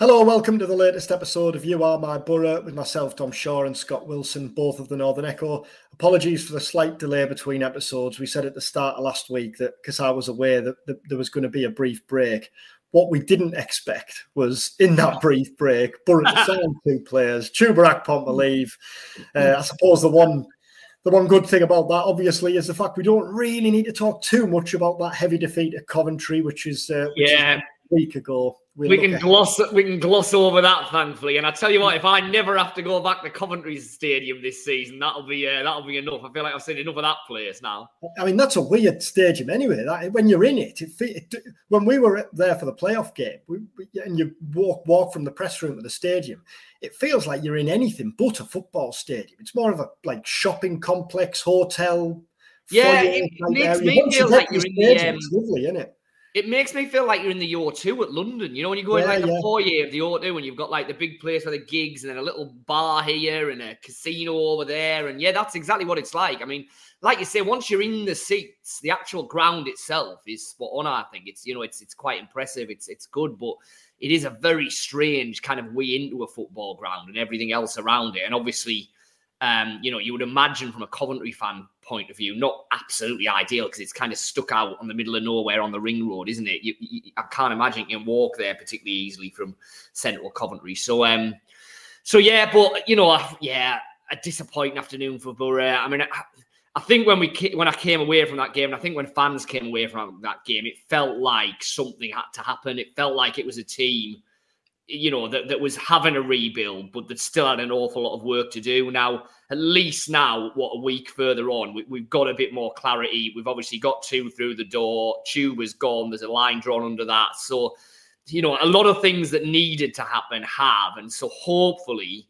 Hello, welcome to the latest episode of You Are My Boro with myself, Dom Shaw, and Scott Wilson, both of the Northern Echo. Apologies for the slight delay between episodes. We said at the start of last week that because I was aware that, that there was going to be a brief break. What we didn't expect was in that brief break, Boro to sign two players, Chuba Akpom to leave. Uh, I suppose the one the one good thing about that, obviously, is the fact we don't really need to talk too much about that heavy defeat at Coventry, which is uh, which yeah. is a week ago. We can gloss we can gloss over that thankfully and i tell you what if i never have to go back to coventry stadium this season that'll be uh, that'll be enough i feel like i've seen enough of that place now I mean, that's a weird stadium anyway. That, when you're in it, it, it, when we were there for the playoff game, we, we, and you walk walk from the press room to the stadium, it feels like you're in anything but a football stadium. It's more of a like shopping complex, hotel. Yeah, foyer it type makes me feel like you're in the, um, It's lovely, isn't it? It makes me feel like you're in the O2 at London. You know, when you go in like the yeah. foyer of the O2 and you've got like the big place for the gigs and then a little bar here and a casino over there. And yeah, that's exactly what it's like. I mean, like you say, once you're in the seats, the actual ground itself is spot on. I think it's you know it's it's quite impressive. It's it's good, but it is a very strange kind of way into a football ground and everything else around it. And obviously, um, you know, you would imagine from a Coventry fan point of view, not absolutely ideal because it's kind of stuck out on the middle of nowhere on the ring road, isn't it? You, you, I can't imagine you can walk there particularly easily from central Coventry. So, um, so yeah, but you know, yeah, a disappointing afternoon for Boro. I mean, I, I think when we when I came away from that game, and I think when fans came away from that game, it felt like something had to happen. It felt like it was a team you know, that, that was having a rebuild, but that still had an awful lot of work to do. Now, at least now, what a week further on, we, we've got a bit more clarity. We've obviously got two through the door. Chuba's gone. There's a line drawn under that. So, you know, a lot of things that needed to happen have. And so hopefully,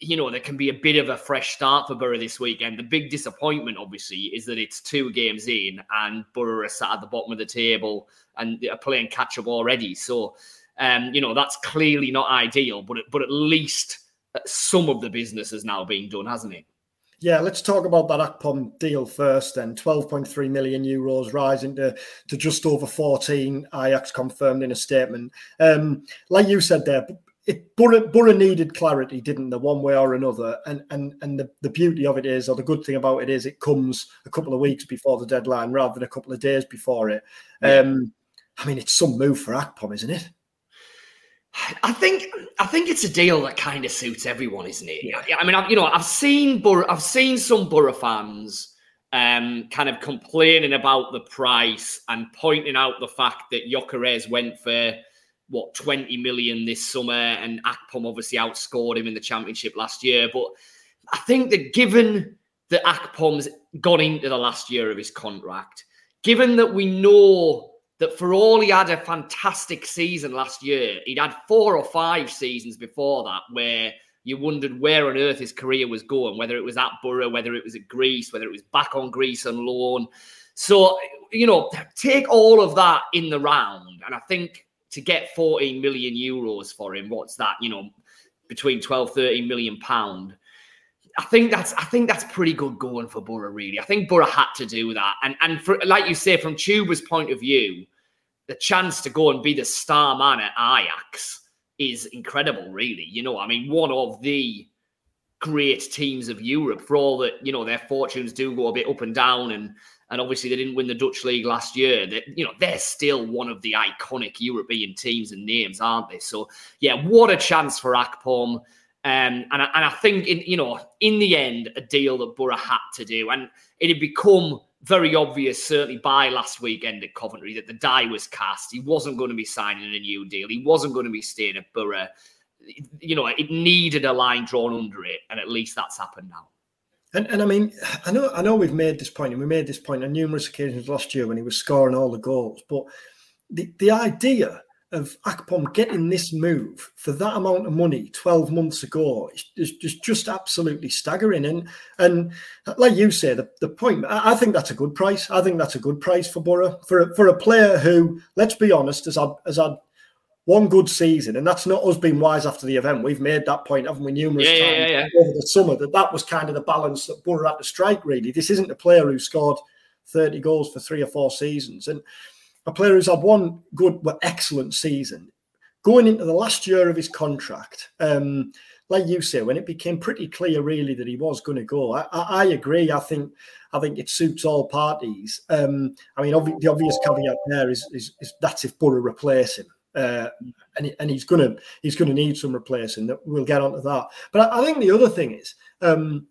you know, there can be a bit of a fresh start for Boro this weekend. The big disappointment, obviously, is that it's two games in and Boro are sat at the bottom of the table and are playing catch up already. So, um, you know, that's clearly not ideal, but but at least some of the business has now been done, hasn't it? Yeah, let's talk about that Akpom deal first then. 12.3 million euros rising to, to just over 14, Ajax confirmed in a statement. Um, like you said there, it Boro, Boro needed clarity, didn't they, one way or another? And and and the, the beauty of it is, or the good thing about it is, it comes a couple of weeks before the deadline rather than a couple of days before it. Um, I mean, it's some move for Akpom, isn't it? I think I think it's a deal that kind of suits everyone, isn't it? Yeah. I, mean, I've, you know, I've seen Boro, I've seen some Boro fans um, kind of complaining about the price and pointing out the fact that Gyökeres went for what 20 million this summer, and Akpom obviously outscored him in the championship last year. But I think that given that Akpom's gone into the last year of his contract, given that we know that for all he had a fantastic season last year, he'd had four or five seasons before that where you wondered where on earth his career was going, whether it was at Boro, whether it was at Greece, whether it was back on Greece on loan. So, you know, take all of that in the round. And I think to get 14 million euros for him, what's that, you know, between 12, 13 million pound. I think that's I think that's pretty good going for Boro, really. I think Boro had to do that. And and for like you say, from Chuba's point of view, the chance to go and be the star man at Ajax is incredible, really. You know, I mean, one of the great teams of Europe, for all that, you know, their fortunes do go a bit up and down and and obviously they didn't win the Dutch league last year. That you know, they're still one of the iconic European teams and names, aren't they? So yeah, what a chance for Akpom. Um, and, I, and I think, in you know, in the end, a deal that Boro had to do, and it had become very obvious, certainly by last weekend at Coventry, that the die was cast. He wasn't going to be signing a new deal. He wasn't going to be staying at Boro. You know, it needed a line drawn under it, and at least that's happened now. And, and I mean, I know I know we've made this point, and we made this point on numerous occasions last year when he was scoring all the goals. But the, the idea of Akpom getting this move for that amount of money 12 months ago is just, just absolutely staggering. And and like you say, the, the point, I, I think that's a good price. I think that's a good price for Boro for a, for a player who, let's be honest, has had, has had one good season, and that's not us being wise after the event. We've made that point, haven't we, numerous Yeah, times yeah, yeah. over the summer that that was kind of the balance that Boro had to strike. Really, this isn't a player who scored thirty goals for three or four seasons, and a player who's had one good, but excellent season. going into the last year of his contract, um, like you say, when it became pretty clear really that he was going to go, I, I, I, agree. I think I think it suits all parties. Um, I mean, obvi- the obvious caveat there is, is, is that's if Boro replace him. Uh, and, and he's gonna he's gonna need some replacing. That we'll get onto that. But I, I think the other thing is, um,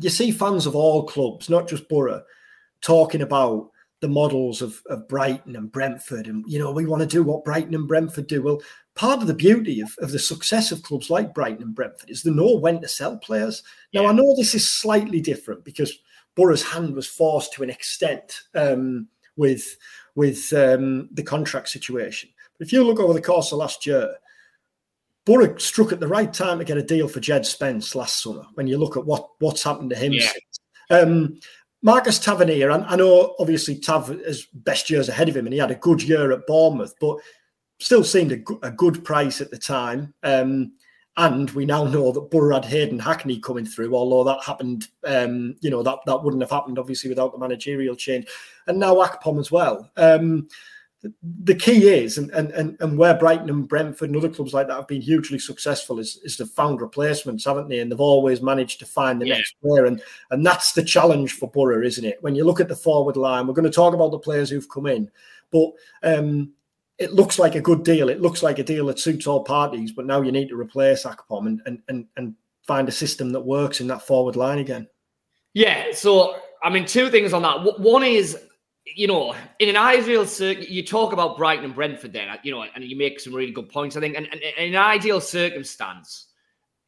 you see fans of all clubs, not just Boro, talking about the models of, of Brighton and Brentford, and you know we want to do what Brighton and Brentford do. Well, part of the beauty of, of the success of clubs like Brighton and Brentford is they know when to sell players. Now, I know this is slightly different because Boro's hand was forced to an extent um, with with um, the contract situation. But if you look over the course of last year, Boro struck at the right time to get a deal for Jed Spence last summer. When you look at what what's happened to him yeah. Um, Marcus Tavernier, I, I know obviously Tav has best years ahead of him, and he had a good year at Bournemouth, but still seemed a, a good price at the time. Um, and we now know that Boro had Hayden Hackney coming through, although that happened, um, you know, that, that wouldn't have happened obviously without the managerial change. And now Akpom as well. Um, the key is, and, and and where Brighton and Brentford and other clubs like that have been hugely successful, is is they've found replacements, haven't they? And they've always managed to find the yeah. next player, and and that's the challenge for Boro, isn't it? When you look at the forward line, we're going to talk about the players who've come in, but um, it looks like a good deal. It looks like a deal that suits all parties, but now you need to replace Akpom and and and, and find a system that works in that forward line again. Yeah. So I mean, two things on that. One is you know, in an ideal circuit, you talk about Brighton and Brentford then, you know, and you make some really good points, I think. And, and, in an ideal circumstance,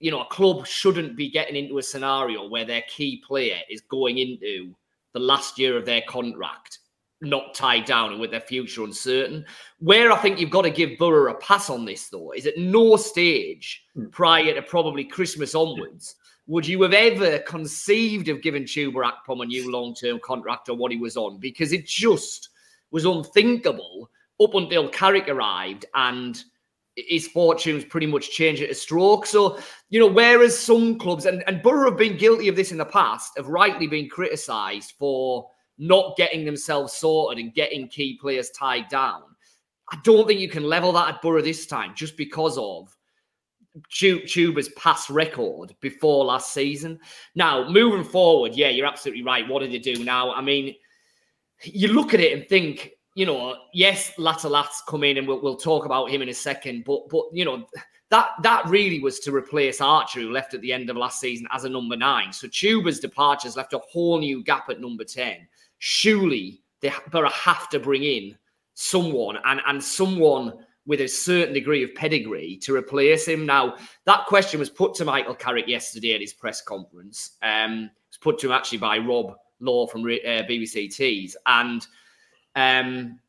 you know, a club shouldn't be getting into a scenario where their key player is going into the last year of their contract not tied down and with their future uncertain. Where I think you've got to give Boro a pass on this, though, is at no stage hmm. prior to probably Christmas onwards would you have ever conceived of giving Chuba Akpom a new long term contract or what he was on? Because it just was unthinkable up until Carrick arrived and his fortunes pretty much changed at a stroke. So, you know, whereas some clubs, and, and Boro have been guilty of this in the past, have rightly been criticised for not getting themselves sorted and getting key players tied down. I don't think you can level that at Boro this time just because of Chuba's past record before last season. Now, moving forward, yeah, you're absolutely right. What do they do now? I mean, you look at it and think, you know, yes, Latte Lath's come in, and we'll, we'll talk about him in a second. But but you know, that that really was to replace Archer, who left at the end of last season as a number nine. So Chuba's departure has left a whole new gap at number ten. Surely they have to bring in someone and and someone with a certain degree of pedigree to replace him. Now, that question was put to Michael Carrick yesterday at his press conference. Um, it was put to him actually by Rob Law from uh, BBC Tees. And um,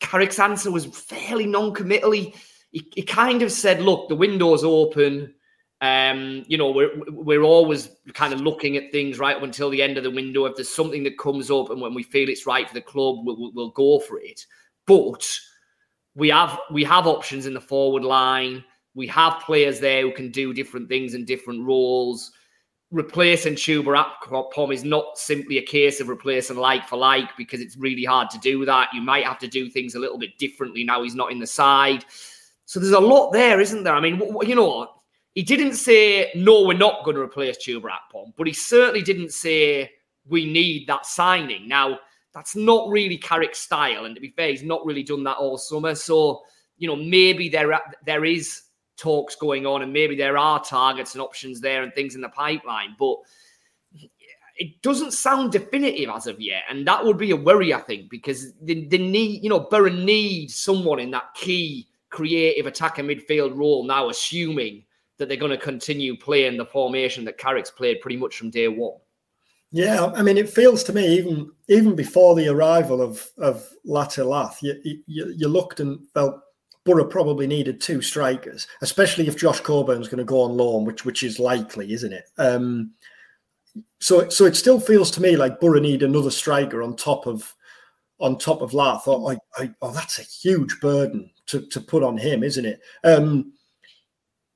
Carrick's answer was fairly non committal. He, he, kind of said, look, the window's open. Um, you know, we're we're always kind of looking at things right up until the end of the window. If there's something that comes up and when we feel it's right for the club, we'll, we'll go for it. But we have we have options in the forward line. We have players there who can do different things in different roles. Replacing Chuba Akpom is not simply a case of replacing like for like because it's really hard to do that. You might have to do things a little bit differently now he's not in the side. So there's a lot there, isn't there? I mean, you know, he didn't say no, we're not going to replace Chuba Akpom, but he certainly didn't say we need that signing. Now, that's not really Carrick's style. And to be fair, he's not really done that all summer. So, you know, maybe there there is talks going on and maybe there are targets and options there and things in the pipeline. But it doesn't sound definitive as of yet. And that would be a worry, I think, because they, they need, you know, Boro needs someone in that key creative attacker midfield role now, assuming that they're going to continue playing the formation that Carrick's played pretty much from day one. Yeah, I mean, it feels to me even even before the arrival of of Latte Lath, you, you, you looked and felt Boro probably needed two strikers, especially if Josh Coburn's going to go on loan, which which is likely, isn't it? Um, so so it still feels to me like Boro need another striker on top of on top of Lath. Oh, I, I, oh that's a huge burden to, to put on him, isn't it? Um,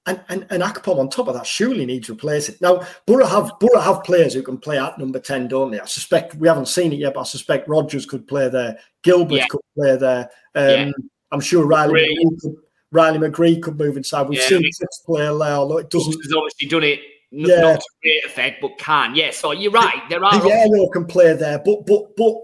and, and, and Akpom on top of that surely needs replacing. Now, Boro have Boro have players who can play at number 10, don't they? I suspect we haven't seen it yet, but I suspect Rogers could play there, Gilbert yeah. could play there. Um, yeah. I'm sure Riley McNeil could, Riley McGree could move inside. We've yeah, seen six play there, although it doesn't. He's obviously done it. N- yeah. Not to great effect, but can. Yeah, so you're right. There are. Yeah, can play there, but but but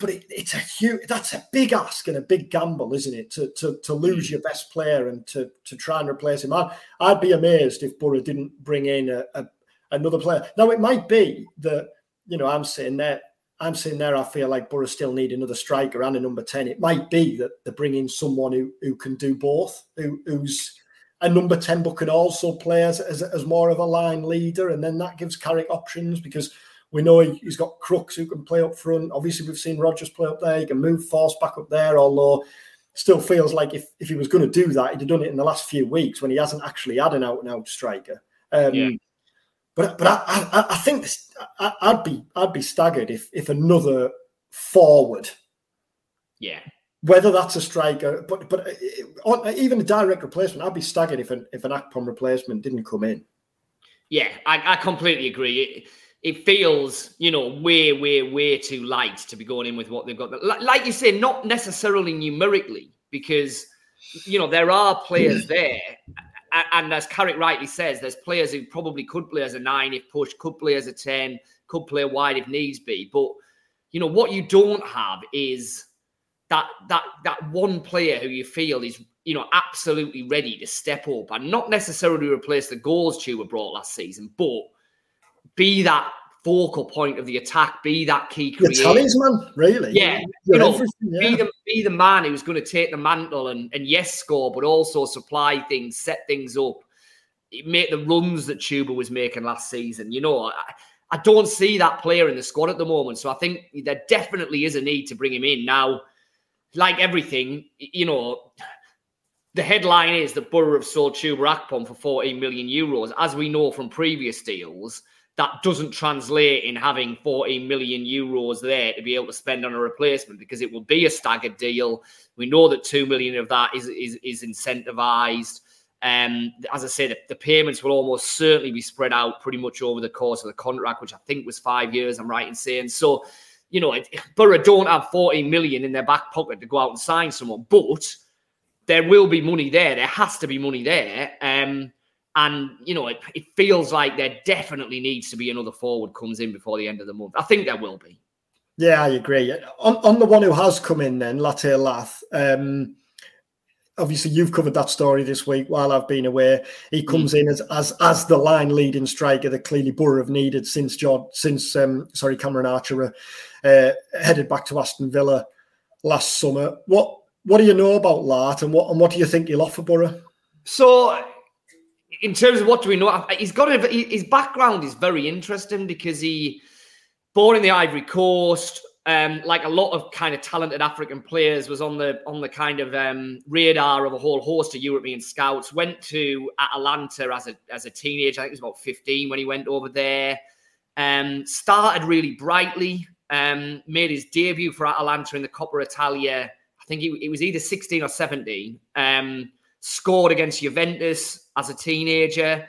but it, it's a huge that's a big ask and a big gamble isn't it? To to, to lose mm. your best player and to to try and replace him. I'd, I'd be amazed if Boro didn't bring in a, a, another player. Now it might be that you know i'm sitting there i'm sitting there i feel like Boro still need another striker and a number 10 it might be that they bring in someone who who can do both who, who's a number 10 but can also play as, as, as more of a line leader and then that gives Carrick options because we know he, has got Crooks who can play up front. Obviously, we've seen Rogers play up there. He can move Forss back up there, although still feels like if, if he was going to do that, he'd have done it in the last few weeks when he hasn't actually had an out and out striker. Um, yeah. But but I, I, I think this, I, would be I'd be staggered if if another forward, yeah, whether that's a striker, but but uh, even a direct replacement, I'd be staggered if an if an Akpom replacement didn't come in. Yeah, I, I completely agree. It, it feels, you know, way, way, way too light to be going in with what they've got. Like you say, not necessarily numerically, because, you know, there are players there. And as Carrick rightly says, there's players who probably could play as a nine if pushed, could play as a 10, could play wide if needs be. But, you know, what you don't have is that that that one player who you feel is you know absolutely ready to step up and not necessarily replace the goals Chuba brought last season, but be that focal point of the attack, be that key creator. talisman, really. Yeah, you know, yeah. be the be the man who's going to take the mantle and and yes, score, but also supply things, set things up, make the runs that Chuba was making last season. You know, I, I don't see that player in the squad at the moment, so I think there definitely is a need to bring him in now. Like everything, you know. The headline is that Boro have sold Akpom for 14 million euros. As we know from previous deals, that doesn't translate in having 14 million euros there to be able to spend on a replacement because it will be a staggered deal. We know that 2 million of that is, is, is incentivized. Um, as I said, the payments will almost certainly be spread out pretty much over the course of the contract, which I think was five years. I'm right in saying so. You know, Boro don't have 40 million in their back pocket to go out and sign someone, but there will be money there. There has to be money there. Um, and you know, it, it feels like there definitely needs to be another forward comes in before the end of the month. I think there will be. Yeah, I agree. On, on the one who has come in, then Latte Lath. Um, obviously, you've covered that story this week while I've been away. He mm. comes mm. in as as as the line leading striker that clearly Boro have needed since John since um, sorry Cameron Archer uh, headed back to Aston Villa last summer. What what do you know about Lath, and what and what do you think he'll offer Boro? So in terms of what do we know, he's got a, his background is very interesting because he born in the Ivory Coast. Um, like a lot of kind of talented African players, was on the on the kind of um, radar of a whole host of European scouts. Went to Atalanta as a as a teenager. I think he was about fifteen when he went over there. Um, started really brightly. Um, made his debut for Atalanta in the Coppa Italia. I think it was either sixteen or seventeen. Um, scored against Juventus as a teenager.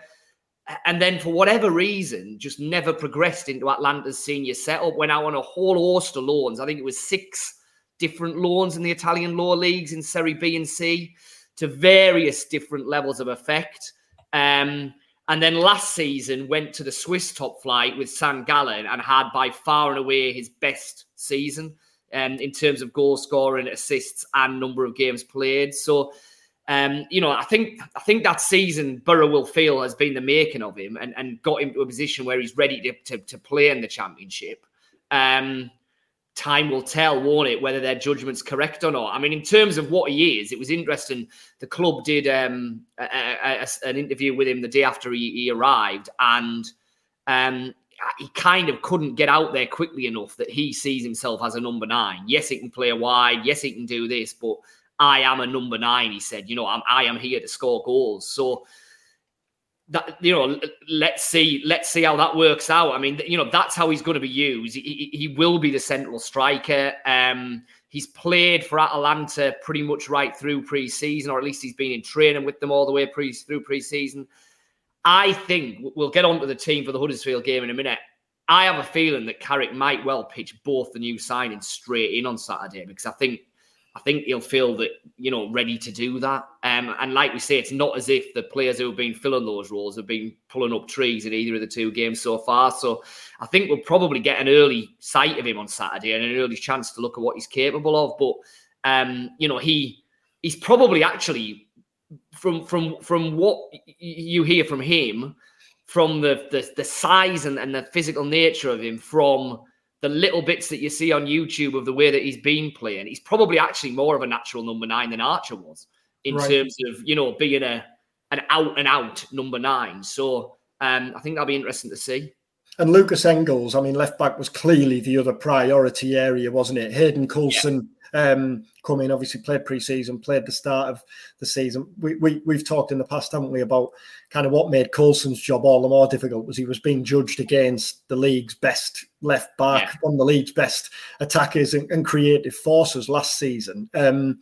And then, for whatever reason, just never progressed into Atalanta's senior setup. Went out on a whole host of loans. I think it was six different loans in the Italian lower leagues in Serie B and C to various different levels of effect. Um, and then last season went to the Swiss top flight with San Gallen and had by far and away his best season um, in terms of goal scoring, assists, and number of games played. So um, you know, I think I think that season Boro will feel has been the making of him and, and got him to a position where he's ready to, to, to play in the championship. Um, time will tell, won't it, whether their judgment's correct or not. I mean, in terms of what he is, it was interesting. The club did um, a, a, a, an interview with him the day after he, he arrived, and um, he kind of couldn't get out there quickly enough that he sees himself as a number nine. Yes, he can play wide. Yes, he can do this, but I am a number nine. He said, you know, I'm, I am here to score goals. So that you know, let's see, let's see how that works out. I mean, you know, that's how he's going to be used. He, he will be the central striker. Um, he's played for Atalanta pretty much right through pre-season, or at least he's been in training with them all the way pre through pre-season. I think we'll get on to the team for the Huddersfield game in a minute. I have a feeling that Carrick might well pitch both the new signings straight in on Saturday because I think I think he'll feel that you know ready to do that. Um, and like we say, it's not as if the players who have been filling those roles have been pulling up trees in either of the two games so far. So I think we'll probably get an early sight of him on Saturday and an early chance to look at what he's capable of. But um, you know, he he's probably actually from from from what you hear from him, from the the, the size and, and the physical nature of him, from the little bits that you see on YouTube of the way that he's been playing, he's probably actually more of a natural number nine than Archer was in right. terms of you know being a an out and out number nine. So um, I think that'll be interesting to see. And Lukas Engels, I mean, left back was clearly the other priority area, wasn't it? Hayden Coulson yeah. um, come in, obviously played pre-season, played the start of the season. We, we we've talked in the past, haven't we, about kind of what made Coulson's job all the more difficult was he was being judged against the league's best left back, yeah. one of the league's best attackers and, and creative forces last season. Um,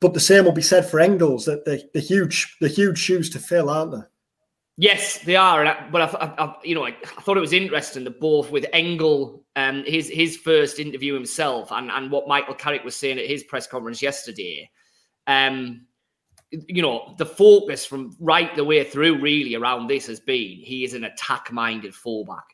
but the same will be said for Engels that the, the huge the huge shoes to fill, aren't they? Yes, they are. but I, I, you know, I, I, thought it was interesting that both with Engel, um, his his first interview himself, and and what Michael Carrick was saying at his press conference yesterday, um, you know, the focus from right the way through really around this has been he is an attack-minded fullback.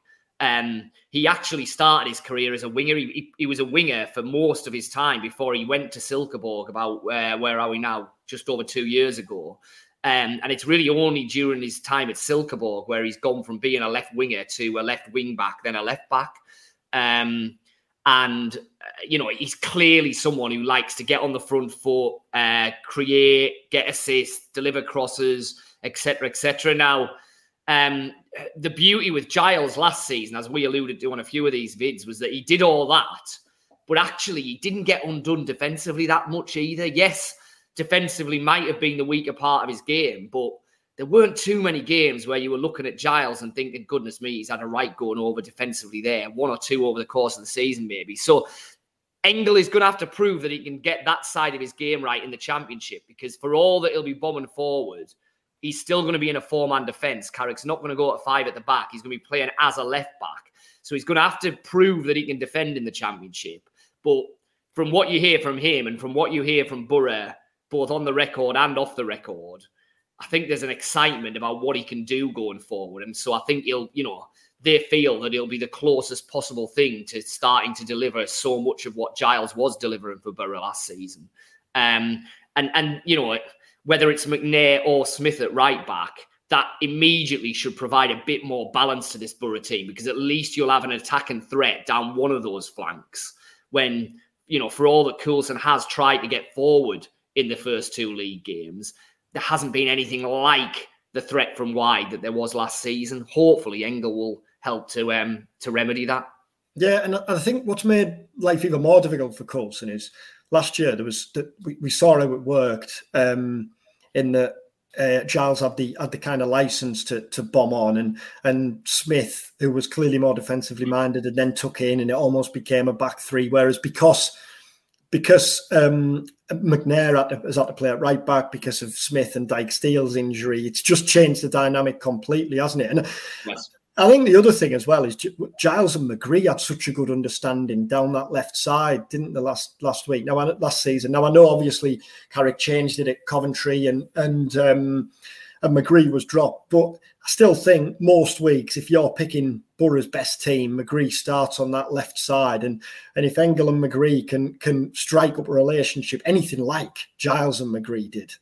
Um, he actually started his career as a winger. He, he, he, was a winger for most of his time before he went to Silkeborg. About uh, where are we now? Just over two years ago. Um, and it's really only during his time at Silkeborg where he's gone from being a left winger to a left wing back, then a left back. Um, and, uh, you know, he's clearly someone who likes to get on the front foot, uh, create, get assists, deliver crosses, etc., etc. Now, um, the beauty with Giles last season, as we alluded to on a few of these vids, was that he did all that, but actually he didn't get undone defensively that much either. Yes, defensively might have been the weaker part of his game, but there weren't too many games where you were looking at Giles and thinking, goodness me, he's had a right going over defensively there, one or two over the course of the season, maybe. So Engel is going to have to prove that he can get that side of his game right in the championship because for all that he'll be bombing forward, he's still going to be in a four man defense. Carrick's not going to go at five at the back. He's going to be playing as a left back. So he's going to have to prove that he can defend in the championship. But from what you hear from him and from what you hear from Boro, both on the record and off the record, I think there's an excitement about what he can do going forward. And so I think he'll, you know, they feel that he'll be the closest possible thing to starting to deliver so much of what Giles was delivering for Boro last season. Um, and and you know, whether it's McNair or Smith at right back, that immediately should provide a bit more balance to this Boro team because at least you'll have an attacking threat down one of those flanks when you know, for all that Coulson has tried to get forward in the first two league games. There hasn't been anything like the threat from wide that there was last season. Hopefully, Engel will help to um to remedy that. Yeah, and I think what's made life even more difficult for Coulson is last year there was that we, we saw how it worked um, in the uh, Giles had the had the kind of license to to bomb on, and and Smith, who was clearly more defensively minded, and then took in, and it almost became a back three. Whereas because because um, McNair had to, has had to play at right back because of Smith and Dijksteel's injury. It's just changed the dynamic completely, hasn't it? And yes. I think the other thing as well is Giles and McGree had such a good understanding down that left side, didn't the last last week? Now, last season. Now I know obviously Carrick changed it at Coventry and and um, and McGree was dropped, but I still think most weeks, if you're picking Boro's best team, McGree starts on that left side, and and if Engel and McGree can can strike up a relationship, anything like Giles and McGree did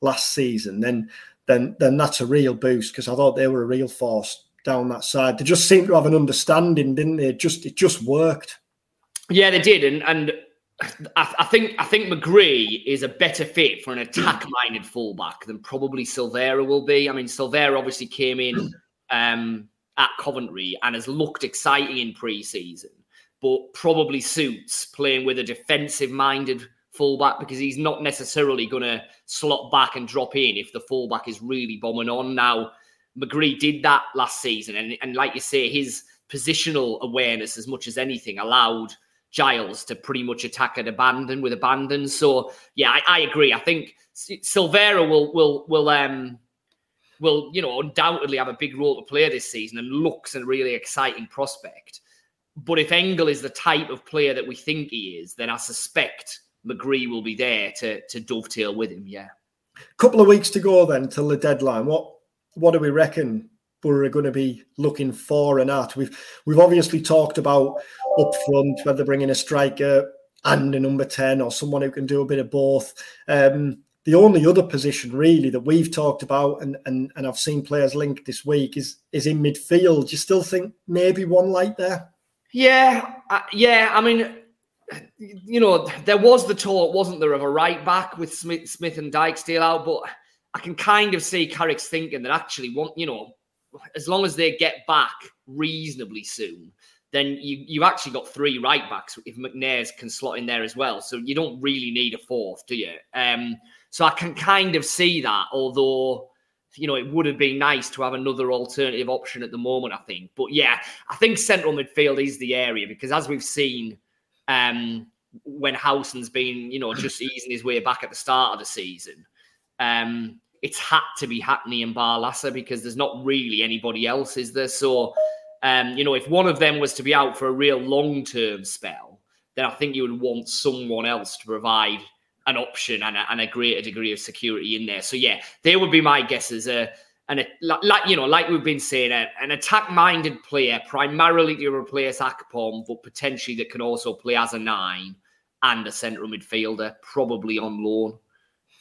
last season, then then then that's a real boost because I thought they were a real force down that side. They just seemed to have an understanding, didn't they? It just it just worked. Yeah, they did, and and I, I, think I think McGree is a better fit for an attack-minded fullback than probably Silvera will be. I mean, Silvera obviously came in um, at Coventry and has looked exciting in pre-season, but probably suits playing with a defensive-minded fullback because he's not necessarily going to slot back and drop in if the fullback is really bombing on. Now, McGree did that last season, and, and like you say, his positional awareness, as much as anything, allowed – Giles to pretty much attack at abandon with abandon. So yeah, I, I agree. I think Silvera will will will um will you know undoubtedly have a big role to play this season and looks a really exciting prospect. But if Engel is the type of player that we think he is, then I suspect McGree will be there to to dovetail with him. Yeah. Couple of weeks to go then till the deadline. What what do we reckon Boro are going to be looking for and at? We've we've obviously talked about up front whether bringing a striker and a number ten or someone who can do a bit of both. Um, the only other position really that we've talked about and, and and I've seen players linked this week is is in midfield. Do you still think maybe one light there? Yeah, uh, yeah. I mean, you know, there was the talk, wasn't there, of a right back with Smith, Smith and Dijksteel out, but I can kind of see Carrick's thinking that actually, want you know, as long as they get back reasonably soon, then you you've actually got three right backs if McNair's can slot in there as well. So you don't really need a fourth, do you? Um, so I can kind of see that, although you know, it would have been nice to have another alternative option at the moment, I think. But yeah, I think central midfield is the area because as we've seen um, when Howson's been, you know, just easing his way back at the start of the season, um, it's had to be Hackney and Barlaser because there's not really anybody else, is there? So, um, you know, if one of them was to be out for a real long term spell, then I think you would want someone else to provide an option and a, and a greater degree of security in there. So yeah, they would be my guesses. Uh, and like you know, like we've been saying, uh, an attack-minded player, primarily to replace Akpom, but potentially that can also play as a nine and a central midfielder, probably on loan.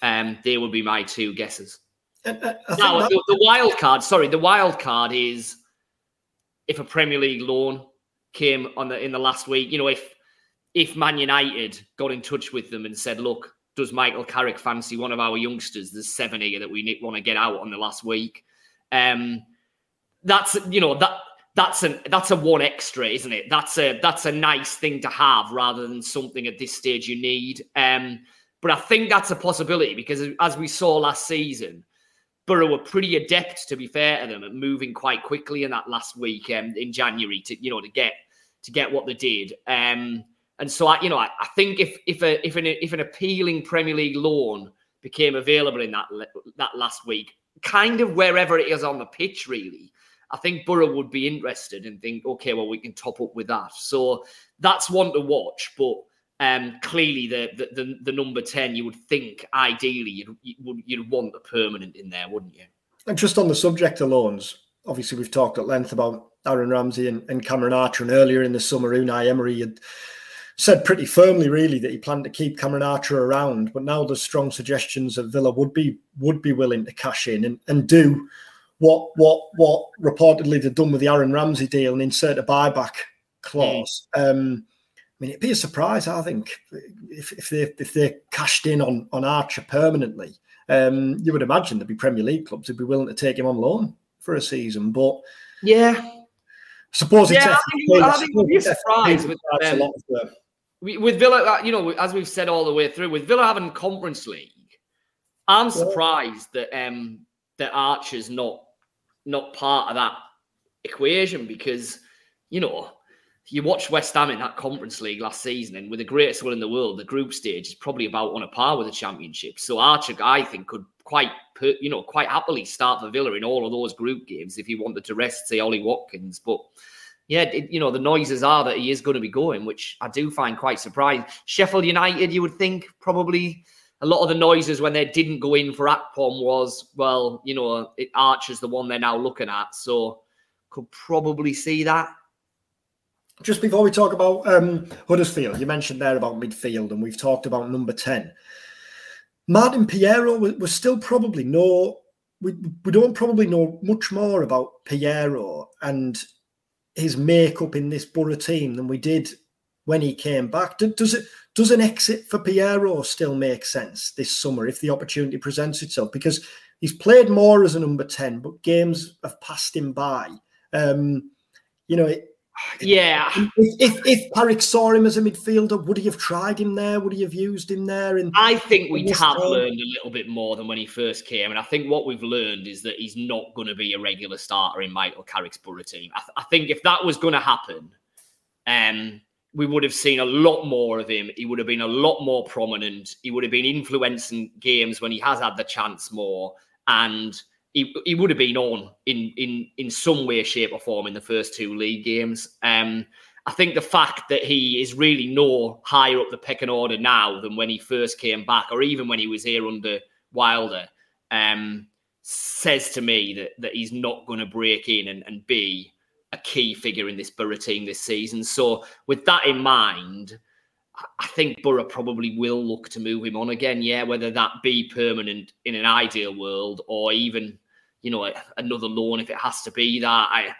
Um, they would be my two guesses. Uh, now, that... the, the wild card, sorry, the wild card is if a Premier League loan came on the in the last week. You know, if if Man United got in touch with them and said, look, does Michael Carrick fancy one of our youngsters? There's seven here that we want to get out on the last week. Um, that's you know that that's a that's a one extra, isn't it? That's a that's a nice thing to have rather than something at this stage you need. Um, but I think that's a possibility because as we saw last season, Boro were pretty adept, to be fair to them, at moving quite quickly in that last week um, in January to you know to get to get what they did. Um, and so I, you know, I, I think if if a if an if an appealing Premier League loan became available in that that last week, kind of wherever it is on the pitch, really, I think Boro would be interested and think, okay, well, we can top up with that. So that's one to watch. But um, clearly, the, the, the the number ten, you would think ideally you'd you'd, you'd want a permanent in there, wouldn't you? And just on the subject of loans, obviously we've talked at length about Aaron Ramsey and, and Cameron Archer, and earlier in the summer, Unai Emery had said pretty firmly, really, that he planned to keep Cameron Archer around. But now there's strong suggestions that Villa would be would be willing to cash in and, and do what what what reportedly they've done with the Aaron Ramsey deal and insert a buyback clause. Mm. Um, mean, it'd be a surprise, I think, if, if they if they cashed in on on Archer permanently. Um, you would imagine there'd be Premier League clubs who'd be willing to take him on loan for a season. But yeah, suppose yeah, I think, I think be a surprise with um, with Villa, uh, you know, as we've said all the way through, with Villa having Conference League, I'm surprised that um that Archer's not not part of that equation because you know you watch West Ham in that Conference League last season, and with the greatest will in the world, the group stage is probably about on a par with the Championship. So Archer, I think, could quite put you know quite happily start for Villa in all of those group games if he wanted to rest, say Ollie Watkins, but yeah, it, you know, the noises are that he is going to be going, which I do find quite surprising. Sheffield United, you would think probably a lot of the noises when they didn't go in for Akpom was, well, you know, it, Archer's the one they're now looking at. So could probably see that. Just before we talk about um, Huddersfield, you mentioned there about midfield, and we've talked about number 10. Martin Payero was still probably no, we, we don't probably know much more about Payero and his makeup in this Boro team than we did when he came back. Does it does an exit for Payero still make sense this summer if the opportunity presents itself? Because he's played more as a number ten, but games have passed him by. Um, you know, it, yeah. If, if Carrick saw him as a midfielder, would he have tried him there? Would he have used him there? And I think we have learned a little bit more than when he first came. And I think what we've learned is that he's not going to be a regular starter in Michael Carrick's Boro team. I, th- I think if that was going to happen, um, we would have seen a lot more of him. He would have been a lot more prominent. He would have been influencing games when he has had the chance more. And he, he would have been on in in in some way, shape, or form in the first two league games. Um, I think the fact that he is really no higher up the pecking order now than when he first came back, or even when he was here under Wilder, um, says to me that that he's not going to break in and, and be a key figure in this Boro team this season. So, with that in mind, I think Boro probably will look to move him on again. Yeah, whether that be permanent in an ideal world or even, you know, another loan if it has to be that. I,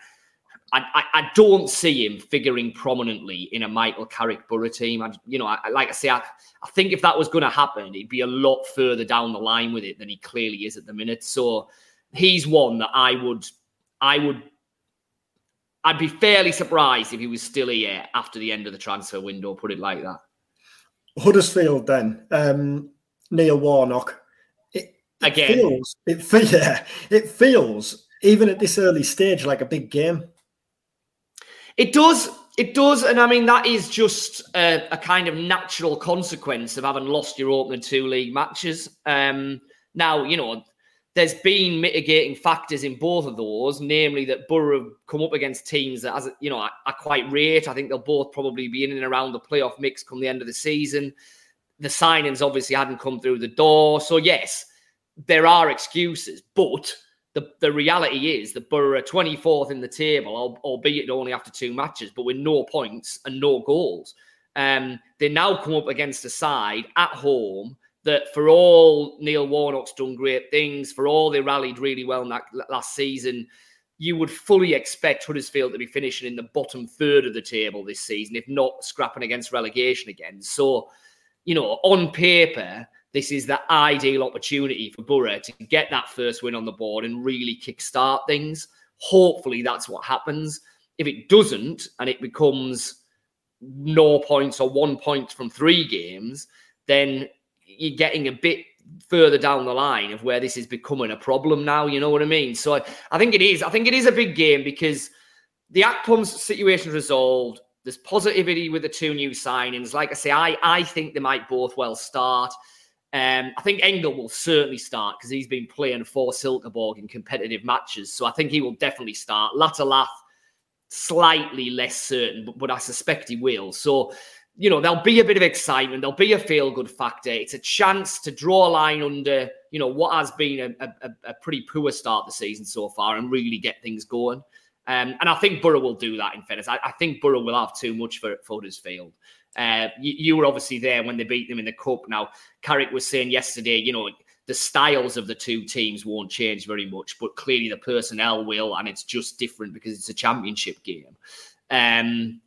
I, I don't see him figuring prominently in a Michael Carrick Boro team. I, you know, I, like I say, I, I think if that was going to happen, he'd be a lot further down the line with it than he clearly is at the minute. So he's one that I would, I would I'd be fairly surprised if he was still here after the end of the transfer window, put it like that. Huddersfield, then um, Neil Warnock. It, it Again, feels it, yeah, it feels even at this early stage like a big game. It does. It does, and I mean that is just a, a, kind of natural consequence of having lost your opening two league matches. Um, now, you know, there's been mitigating factors in both of those, namely that Boro have come up against teams that, as you know, are quite rate. I think they'll both probably be in and around the playoff mix come the end of the season. The signings obviously hadn't come through the door, so yes, there are excuses, but the, the reality is that Boro are 24th in the table, albeit only after two matches, but with no points and no goals. Um, they now come up against a side at home that for all Neil Warnock's done great things, for all they rallied really well in that last season, you would fully expect Huddersfield to be finishing in the bottom third of the table this season, if not scrapping against relegation again. So, you know, on paper, this is the ideal opportunity for Boro to get that first win on the board and really kickstart things. Hopefully, that's what happens. If it doesn't, and it becomes no points or one point from three games, then you're getting a bit further down the line of where this is becoming a problem now. You know what I mean? So I, I think it is. I think it is a big game because the Akpom's situation resolved. There's positivity with the two new signings. Like I say, I, I think they might both well start. Um, I think Engel will certainly start because he's been playing for Silkeborg in competitive matches. So I think he will definitely start. Latte Lath, slightly less certain, but, but I suspect he will. So you know, there'll be a bit of excitement. There'll be a feel good factor. It's a chance to draw a line under, you know, what has been a, a, a pretty poor start the season so far and really get things going. Um, and I think Boro will do that in fairness. I, I think Boro will have too much for, Huddersfield. Uh, you, you, were obviously there when they beat them in the Cup. Now, Carrick was saying yesterday, you know, the styles of the two teams won't change very much, but clearly the personnel will, and it's just different because it's a championship game. Um,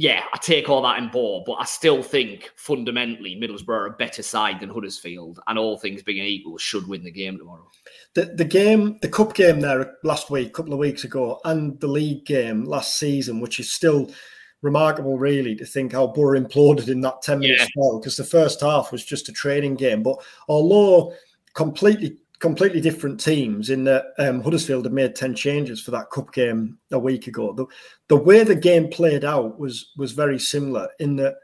yeah, I take all that in board, but I still think fundamentally Middlesbrough are a better side than Huddersfield, and all things being equal, should win the game tomorrow. The the game, the cup game there last week, a couple of weeks ago, and the league game last season, which is still remarkable, really, to think how Boro imploded in that ten minute yeah. spell because the first half was just a training game. But although completely completely different teams in that um, Huddersfield had made 10 changes for that cup game a week ago. The, the way the game played out was was very similar in that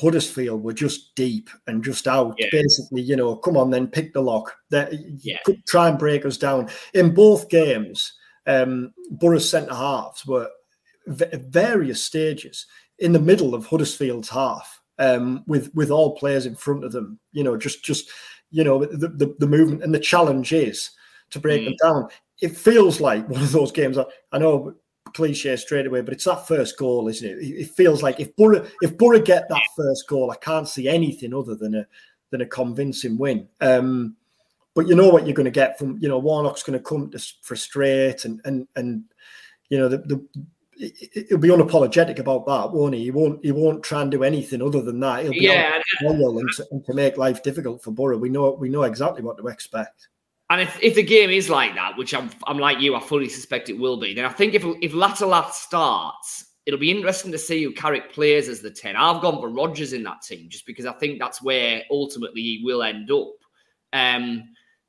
Huddersfield were just deep and just out. Yeah. Basically, you know, come on, then pick the lock. That yeah. try and break us down. In both games, um, Boro's centre halves were at various stages in the middle of Huddersfield's half, um, with with all players in front of them. You know, just just you know the, the, the movement and the challenge is to break mm. them down. It feels like one of those games. I know cliche straight away, but it's that first goal, isn't it? It feels like if Boro if Boro get that first goal, I can't see anything other than a than a convincing win. Um, but you know what you're going to get from you know Warnock's going to come to frustrate and and and you know the, the he'll be unapologetic about that, won't he? He won't. He won't try and do anything other than that. He'll be yeah, loyal and to, and to, make life difficult for Boro. We know. We know exactly what to expect. And if, if the game is like that, which I'm, I'm like you, I fully suspect it will be. Then I think if if Latte Lath starts, it'll be interesting to see who Carrick plays as the ten. I've gone for Rogers in that team just because I think that's where ultimately he will end up. Um,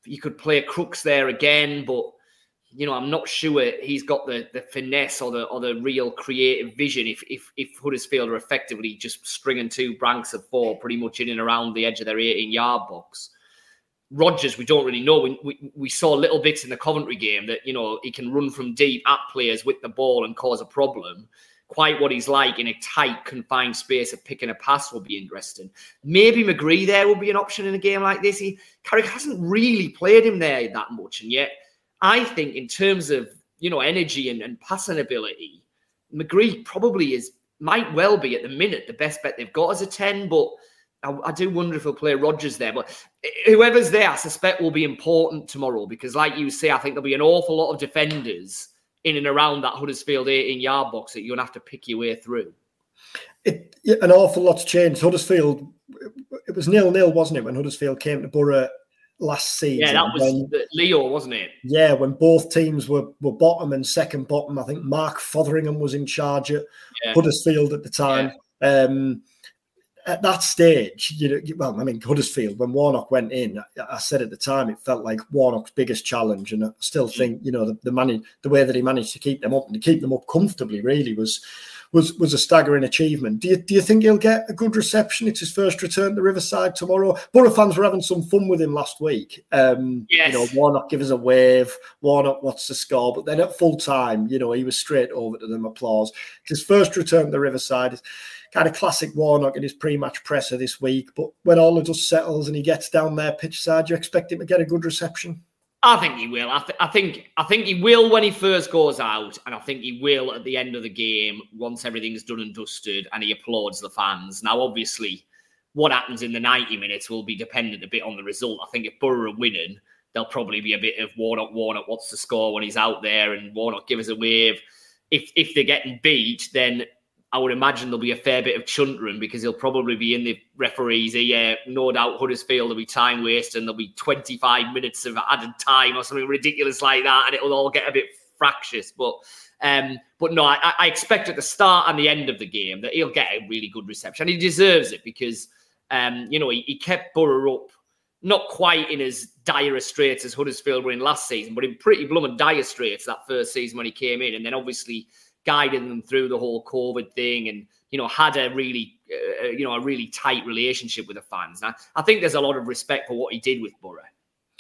you could play Crooks there again, but you know, I'm not sure he's got the the finesse or the or the real creative vision. If if if Huddersfield are effectively just stringing two branks of four, pretty much in and around the edge of their 18 yard box. Rogers, we don't really know. We, we, we saw little bits in the Coventry game that you know he can run from deep at players with the ball and cause a problem. quite what he's like in a tight, confined space of picking a pass will be interesting. Maybe McGree there will be an option in a game like this. He Carrick hasn't really played him there that much, and yet I think in terms of you know energy and, and passing ability, McGree probably is might well be at the minute the best bet they've got as a ten, but. I, I do wonder if he'll play Rogers there, but whoever's there, I suspect will be important tomorrow because, like you say, I think there'll be an awful lot of defenders in and around that Huddersfield 18 yard box that you're going to have to pick your way through. It, an awful lot's changed. Huddersfield, it was nil nil, wasn't it, when Huddersfield came to Boro last season? Yeah, that was when, Leo, wasn't it? Yeah, when both teams were, were bottom and second bottom. I think Mark Fotheringham was in charge at yeah. Huddersfield at the time. Yeah. Um, at that stage, you know, well, I mean, Huddersfield, when Warnock went in, I said at the time it felt like Warnock's biggest challenge, and I still think, you know, the the, money, the way that he managed to keep them up and to keep them up comfortably, really was was was a staggering achievement. Do you do you think he'll get a good reception? It's his first return to Riverside tomorrow. Boro fans were having some fun with him last week. Um, yes. You know, Warnock give us a wave. Warnock what's the score? But then at full time, you know, he was straight over to them. Applause. His first return to Riverside is kind of classic Warnock in his pre-match presser this week. But when all the dust settles and he gets down there pitch side, you expect him to get a good reception? I think he will. I, th- I, think I think he will when he first goes out, and I think he will at the end of the game once everything's done and dusted, and he applauds the fans. Now, obviously, what happens in the ninety minutes will be dependent a bit on the result. I think if Boro are winning, there'll probably be a bit of Warnock, Warnock, what's the score when he's out there, and Warnock give us a wave. If if they're getting beat, then I would imagine there'll be a fair bit of chuntering because he'll probably be in the referees ear. No doubt Huddersfield will be time wasting. And there'll be 25 minutes of added time or something ridiculous like that, and it'll all get a bit fractious. But um, but no, I, I, expect at the start and the end of the game that he'll get a really good reception. He deserves it because um, you know he, he kept Boro up, not quite in as dire straits as Huddersfield were in last season, but in pretty blooming dire straits that first season when he came in, and then obviously guiding them through the whole COVID thing, and you know had a really uh, you know a really tight relationship with the fans. Now, I think there's a lot of respect for what he did with Boro.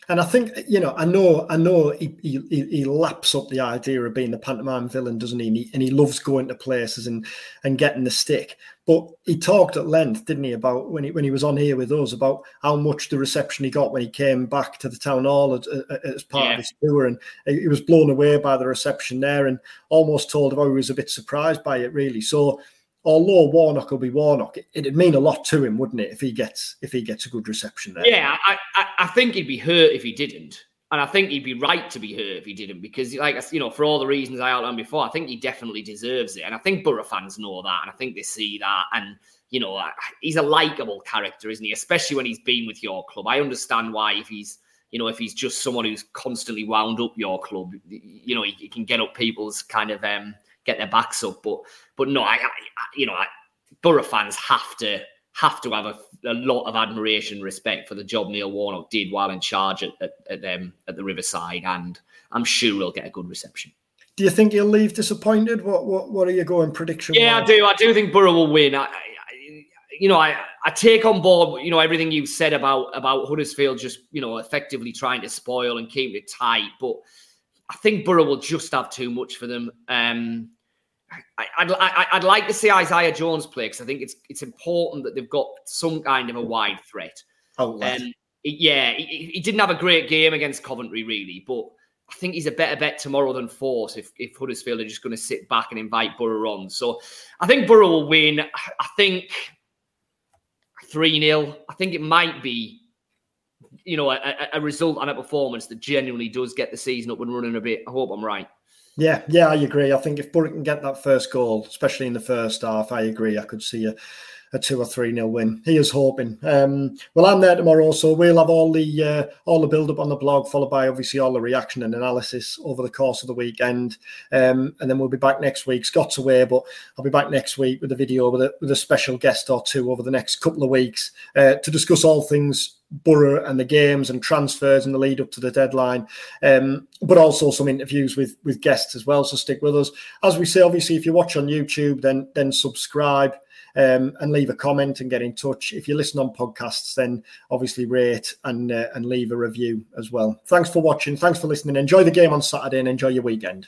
And I think you know, I know, I know, he, he, he laps up the idea of being the pantomime villain, doesn't he? And, he? and he loves going to places and and getting the stick. But he talked at length, didn't he, about when he when he was on here with us about how much the reception he got when he came back to the town hall as, as part yeah. of his tour, and he was blown away by the reception there, and almost told how oh, he was a bit surprised by it, really. So although Warnock will be Warnock, it, would mean a lot to him, wouldn't it, if he gets if he gets a good reception there? Yeah, I, I, I think he'd be hurt if he didn't, and I think he'd be right to be hurt if he didn't, because like you know, for all the reasons I outlined before, I think he definitely deserves it, and I think Boro fans know that, and I think they see that, and you know, he's a likable character, isn't he? Especially when he's been with your club. I understand why if he's you know, if he's just someone who's constantly wound up your club, you know, he, he can get up people's kind of um, get their backs up. But but no, I, I you know, I, Borough fans have to have to have a, a, lot of admiration, and respect for the job Neil Warnock did while in charge at at, at, um, at the Riverside, and I'm sure he'll get a good reception. Do you think he'll leave disappointed? What what what are you going prediction? Yeah, I do. I do think Boro will win. I, I, you know, I, I take on board, you know, everything you've said about about Huddersfield just, you know, effectively trying to spoil and keep it tight. But I think Boro will just have too much for them. Um, I, would I'd like to see Isaiah Jones play because I think it's it's important that they've got some kind of a wide threat. Oh, um, yeah, he, he, didn't have a great game against Coventry, really, but I think he's a better bet tomorrow than Forss if, if Huddersfield are just going to sit back and invite Boro on. So I think Boro will win. I think 3 0. I think it might be, you know, a, a result and a performance that genuinely does get the season up and running a bit. I hope I'm right. Yeah, yeah, I agree. I think if Boro can get that first goal, especially in the first half, I agree. I could see a, a two or three nil win. He is hoping. Um, well, I'm there tomorrow, so we'll have all the uh, all the build up on the blog, followed by obviously all the reaction and analysis over the course of the weekend, um, and then we'll be back next week. Scott's away, but I'll be back next week with a video with a with a special guest or two over the next couple of weeks uh, to discuss all things Boro and the games and transfers in the lead up to the deadline, um, but also some interviews with with guests as well. So stick with us. As we say, obviously, if you watch on YouTube, then then subscribe um, and leave a comment and get in touch. If you listen on podcasts, then obviously rate and uh, and leave a review as well. Thanks for watching. Thanks for listening. Enjoy the game on Saturday and enjoy your weekend.